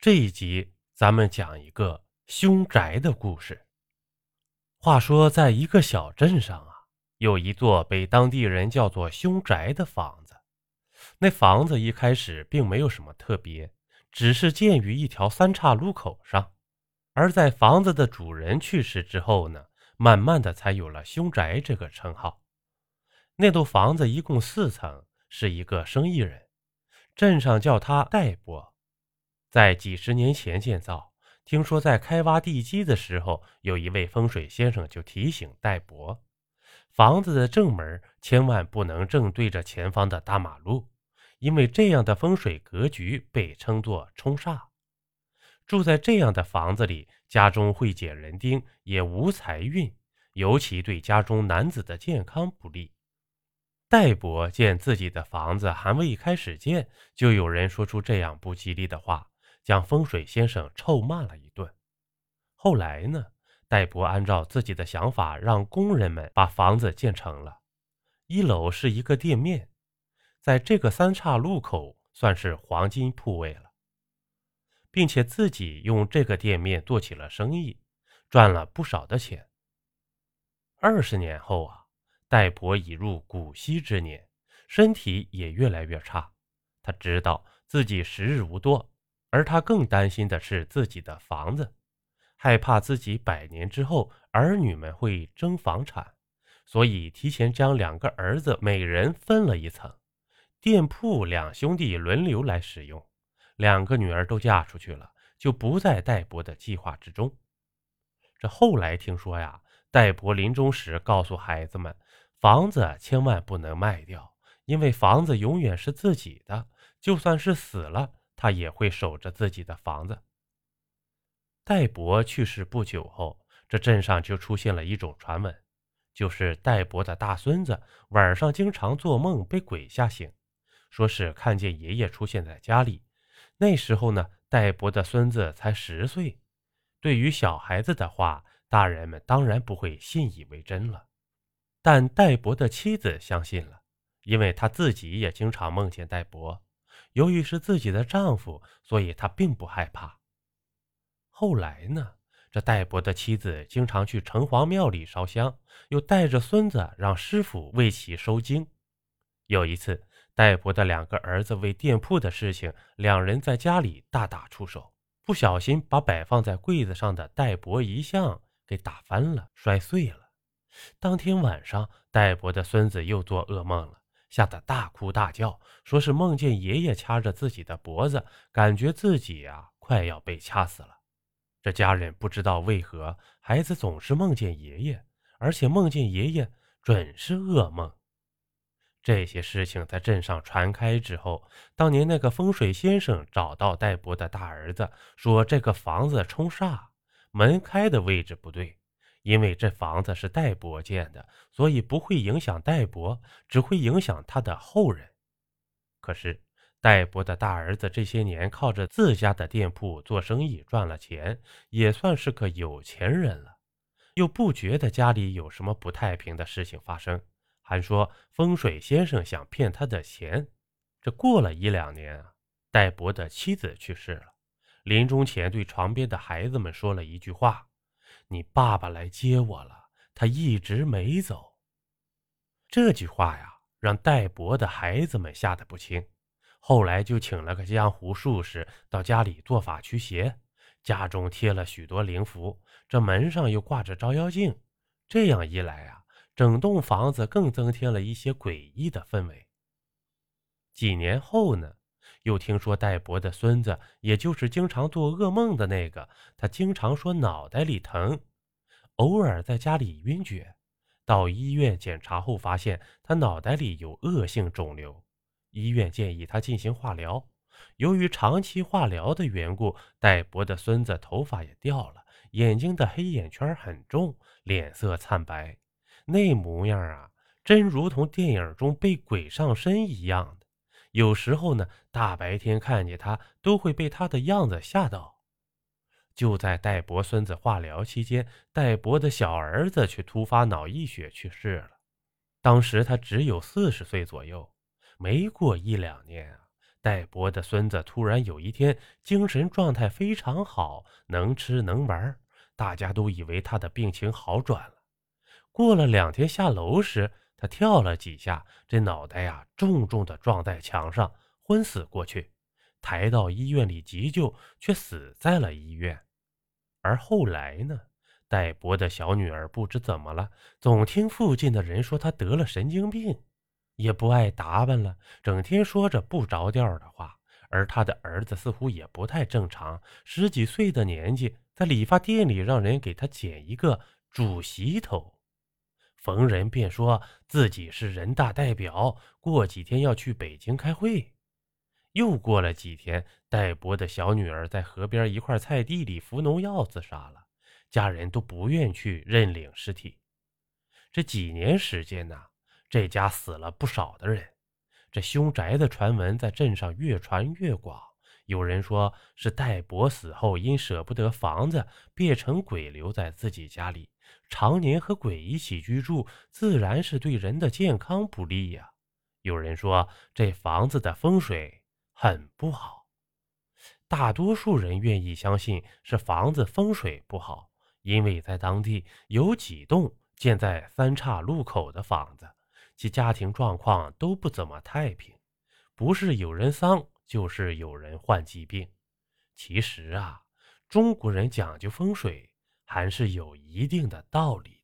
这一集咱们讲一个凶宅的故事。话说，在一个小镇上啊，有一座被当地人叫做凶宅的房子。那房子一开始并没有什么特别，只是建于一条三岔路口上。而在房子的主人去世之后呢，慢慢的才有了凶宅这个称号。那栋房子一共四层，是一个生意人，镇上叫他戴伯。在几十年前建造，听说在开挖地基的时候，有一位风水先生就提醒戴伯，房子的正门千万不能正对着前方的大马路，因为这样的风水格局被称作冲煞。住在这样的房子里，家中会解人丁，也无财运，尤其对家中男子的健康不利。戴伯见自己的房子还未开始建，就有人说出这样不吉利的话。将风水先生臭骂了一顿。后来呢，戴伯按照自己的想法，让工人们把房子建成了。一楼是一个店面，在这个三岔路口算是黄金铺位了，并且自己用这个店面做起了生意，赚了不少的钱。二十年后啊，戴伯已入古稀之年，身体也越来越差。他知道自己时日无多。而他更担心的是自己的房子，害怕自己百年之后儿女们会争房产，所以提前将两个儿子每人分了一层，店铺两兄弟轮流来使用。两个女儿都嫁出去了，就不在戴伯的计划之中。这后来听说呀，戴伯临终时告诉孩子们，房子千万不能卖掉，因为房子永远是自己的，就算是死了。他也会守着自己的房子。戴伯去世不久后，这镇上就出现了一种传闻，就是戴伯的大孙子晚上经常做梦被鬼吓醒，说是看见爷爷出现在家里。那时候呢，戴伯的孙子才十岁。对于小孩子的话，大人们当然不会信以为真了，但戴伯的妻子相信了，因为她自己也经常梦见戴伯。由于是自己的丈夫，所以他并不害怕。后来呢，这戴伯的妻子经常去城隍庙里烧香，又带着孙子让师傅为其收经。有一次，戴伯的两个儿子为店铺的事情，两人在家里大打出手，不小心把摆放在柜子上的戴伯遗像给打翻了，摔碎了。当天晚上，戴伯的孙子又做噩梦了。吓得大哭大叫，说是梦见爷爷掐着自己的脖子，感觉自己呀快要被掐死了。这家人不知道为何孩子总是梦见爷爷，而且梦见爷爷准是噩梦。这些事情在镇上传开之后，当年那个风水先生找到戴伯的大儿子，说这个房子冲煞，门开的位置不对。因为这房子是戴伯建的，所以不会影响戴伯，只会影响他的后人。可是戴伯的大儿子这些年靠着自家的店铺做生意赚了钱，也算是个有钱人了，又不觉得家里有什么不太平的事情发生，还说风水先生想骗他的钱。这过了一两年啊，戴伯的妻子去世了，临终前对床边的孩子们说了一句话。你爸爸来接我了，他一直没走。这句话呀，让戴伯的孩子们吓得不轻。后来就请了个江湖术士到家里做法驱邪，家中贴了许多灵符，这门上又挂着照妖镜。这样一来啊，整栋房子更增添了一些诡异的氛围。几年后呢，又听说戴伯的孙子，也就是经常做噩梦的那个，他经常说脑袋里疼。偶尔在家里晕厥，到医院检查后发现他脑袋里有恶性肿瘤，医院建议他进行化疗。由于长期化疗的缘故，戴伯的孙子头发也掉了，眼睛的黑眼圈很重，脸色惨白，那模样啊，真如同电影中被鬼上身一样。有时候呢，大白天看见他，都会被他的样子吓到。就在戴博孙子化疗期间，戴博的小儿子却突发脑溢血去世了。当时他只有四十岁左右。没过一两年啊，戴博的孙子突然有一天精神状态非常好，能吃能玩，大家都以为他的病情好转了。过了两天下楼时，他跳了几下，这脑袋呀重重的撞在墙上，昏死过去。抬到医院里急救，却死在了医院。而后来呢？戴伯的小女儿不知怎么了，总听附近的人说她得了神经病，也不爱打扮了，整天说着不着调的话。而他的儿子似乎也不太正常，十几岁的年纪，在理发店里让人给他剪一个主席头，逢人便说自己是人大代表，过几天要去北京开会。又过了几天，戴伯的小女儿在河边一块菜地里服农药自杀了。家人都不愿去认领尸体。这几年时间呢，这家死了不少的人。这凶宅的传闻在镇上越传越广。有人说是戴伯死后因舍不得房子，变成鬼留在自己家里，常年和鬼一起居住，自然是对人的健康不利呀。有人说这房子的风水很不好。大多数人愿意相信是房子风水不好。因为在当地有几栋建在三岔路口的房子，其家庭状况都不怎么太平，不是有人丧，就是有人患疾病。其实啊，中国人讲究风水还是有一定的道理。